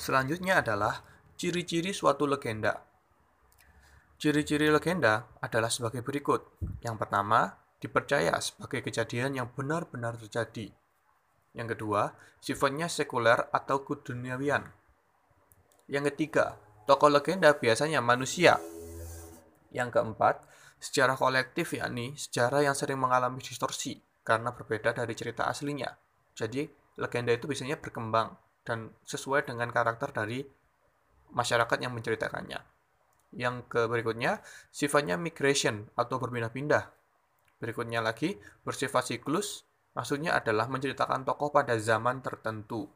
Selanjutnya adalah ciri-ciri suatu legenda. Ciri-ciri legenda adalah sebagai berikut. Yang pertama, dipercaya sebagai kejadian yang benar-benar terjadi. Yang kedua, sifatnya sekuler atau keduniawian. Yang ketiga, tokoh legenda biasanya manusia. Yang keempat, sejarah kolektif yakni sejarah yang sering mengalami distorsi karena berbeda dari cerita aslinya. Jadi, legenda itu biasanya berkembang dan sesuai dengan karakter dari masyarakat yang menceritakannya. Yang ke berikutnya, sifatnya migration atau berpindah-pindah. Berikutnya lagi, bersifat siklus, maksudnya adalah menceritakan tokoh pada zaman tertentu.